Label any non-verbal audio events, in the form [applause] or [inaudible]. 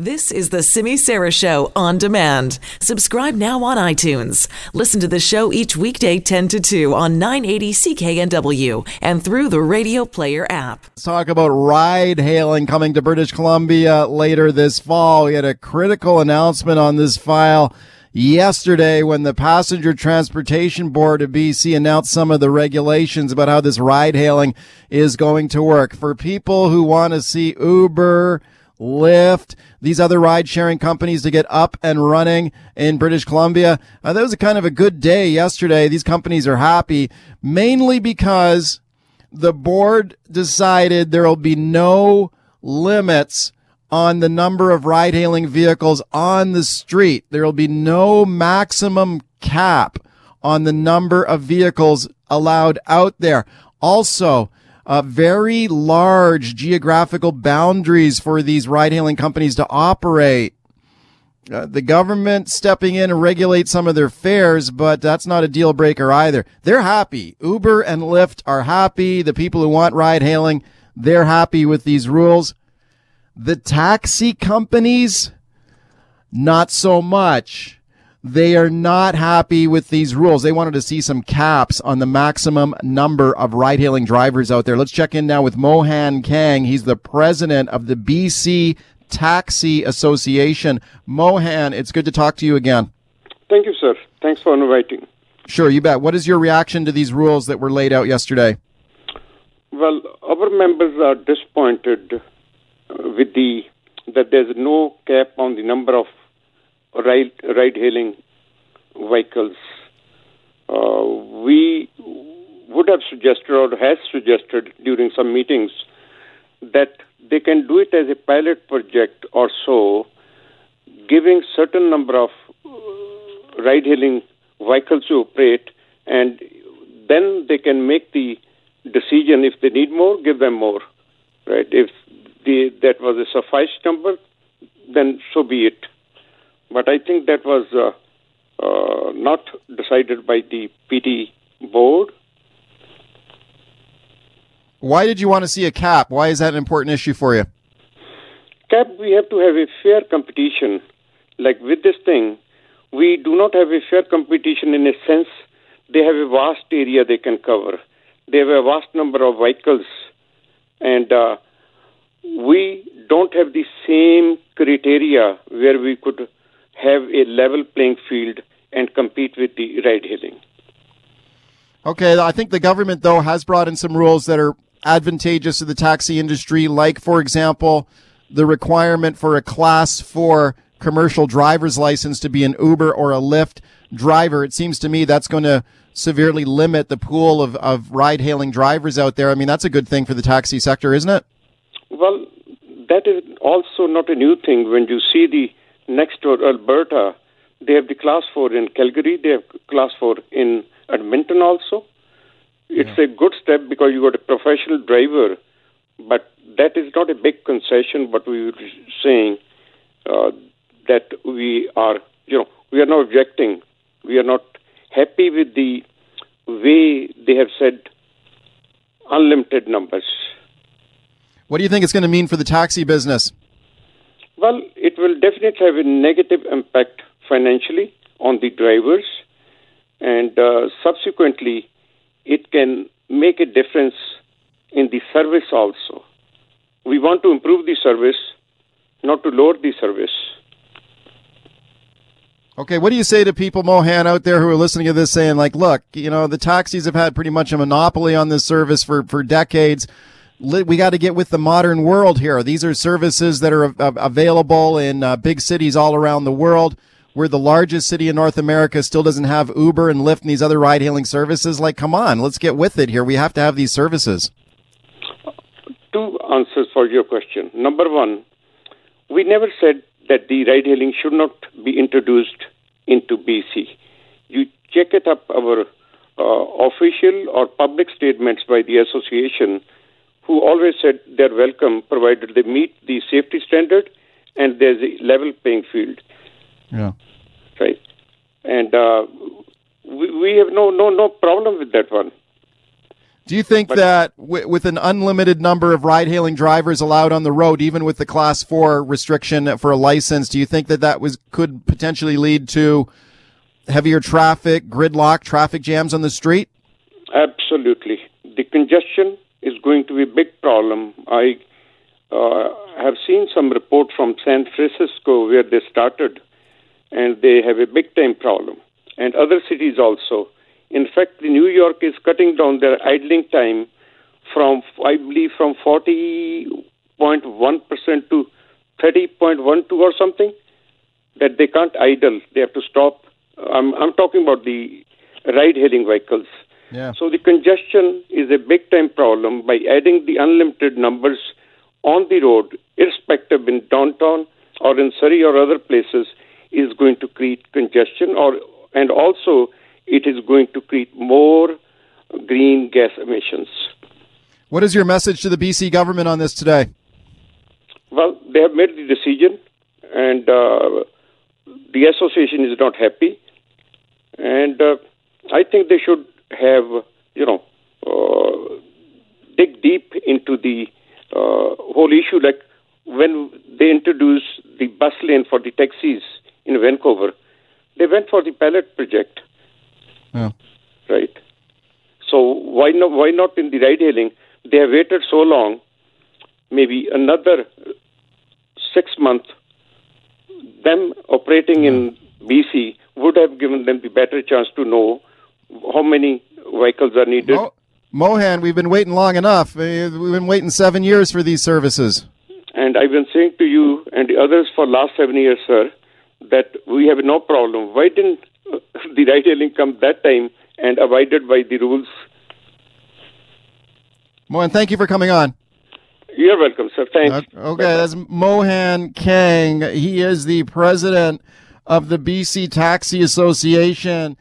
This is the Simi Sara Show on demand. Subscribe now on iTunes. Listen to the show each weekday 10 to 2 on 980 CKNW and through the Radio Player app. Let's talk about ride hailing coming to British Columbia later this fall. We had a critical announcement on this file yesterday when the Passenger Transportation Board of BC announced some of the regulations about how this ride hailing is going to work. For people who want to see Uber, Lyft, these other ride sharing companies to get up and running in British Columbia. Uh, that was a kind of a good day yesterday. These companies are happy mainly because the board decided there will be no limits on the number of ride hailing vehicles on the street. There will be no maximum cap on the number of vehicles allowed out there. Also, uh, very large geographical boundaries for these ride hailing companies to operate. Uh, the government stepping in and regulate some of their fares, but that's not a deal breaker either. They're happy. Uber and Lyft are happy. The people who want ride hailing, they're happy with these rules. The taxi companies, not so much they are not happy with these rules. They wanted to see some caps on the maximum number of ride hailing drivers out there. Let's check in now with Mohan Kang. He's the president of the BC Taxi Association. Mohan, it's good to talk to you again. Thank you, sir. Thanks for inviting. Sure, you bet. What is your reaction to these rules that were laid out yesterday? Well, our members are disappointed with the that there's no cap on the number of ride ride hailing vehicles. Uh, we would have suggested or has suggested during some meetings that they can do it as a pilot project or so, giving certain number of uh, ride hailing vehicles to operate, and then they can make the decision if they need more, give them more. Right? If the, that was a suffice number, then so be it. But I think that was uh, uh, not decided by the PT board. Why did you want to see a cap? Why is that an important issue for you? Cap, we have to have a fair competition. Like with this thing, we do not have a fair competition in a sense they have a vast area they can cover. They have a vast number of vehicles, and uh, we don't have the same criteria where we could have a level playing field and compete with the ride hailing. Okay, I think the government, though, has brought in some rules that are advantageous to the taxi industry, like, for example, the requirement for a class four commercial driver's license to be an Uber or a Lyft driver. It seems to me that's going to severely limit the pool of, of ride hailing drivers out there. I mean, that's a good thing for the taxi sector, isn't it? Well, that is also not a new thing when you see the next door, Alberta, they have the class four in Calgary. They have class four in Edmonton also. It's yeah. a good step because you got a professional driver, but that is not a big concession. But we were saying uh, that we are, you know, we are not objecting. We are not happy with the way they have said unlimited numbers. What do you think it's going to mean for the taxi business? Well, it will definitely have a negative impact financially on the drivers, and uh, subsequently, it can make a difference in the service also. We want to improve the service, not to lower the service. Okay, what do you say to people, Mohan, out there who are listening to this saying, like, look, you know, the taxis have had pretty much a monopoly on this service for, for decades we got to get with the modern world here. These are services that are available in uh, big cities all around the world. We're the largest city in North America, still doesn't have Uber and Lyft and these other ride hailing services. Like, come on, let's get with it here. We have to have these services. Two answers for your question. Number one, we never said that the ride hailing should not be introduced into BC. You check it up our uh, official or public statements by the association who always said they're welcome provided they meet the safety standard and there's a level playing field. Yeah. Right. And uh, we, we have no, no, no problem with that one. Do you think but, that w- with an unlimited number of ride-hailing drivers allowed on the road, even with the Class Four restriction for a license, do you think that that was could potentially lead to heavier traffic, gridlock, traffic jams on the street? Absolutely. The congestion is going to be a big problem. I uh, have seen some report from San Francisco where they started, and they have a big time problem, and other cities also. In fact, New York is cutting down their idling time from, I believe, from 40.1% to 30.12 or something. That they can't idle; they have to stop. I'm, I'm talking about the ride-hailing vehicles. Yeah. So the congestion is a big-time problem. By adding the unlimited numbers on the road, irrespective in downtown or in Surrey or other places, is going to create congestion, or and also it is going to create more green gas emissions. What is your message to the BC government on this today? Well, they have made the decision, and uh, the association is not happy. And uh, I think they should have, you know, uh, dig deep into the uh, whole issue. Like when they introduced the bus lane for the taxis in Vancouver, they went for the pilot project. Yeah. Right. So why not? Why not in the ride hailing? They have waited so long. Maybe another six months. Them operating in BC would have given them the better chance to know how many vehicles are needed. Mo- Mohan, we've been waiting long enough. Uh, we've been waiting seven years for these services. And I've been saying to you and the others for last seven years, sir, that we have no problem. Why didn't [laughs] the ride hailing come that time and abided by the rules. Mohan, thank you for coming on. You're welcome, sir. Thanks. Okay, that's Mohan Kang. He is the president of the BC Taxi Association.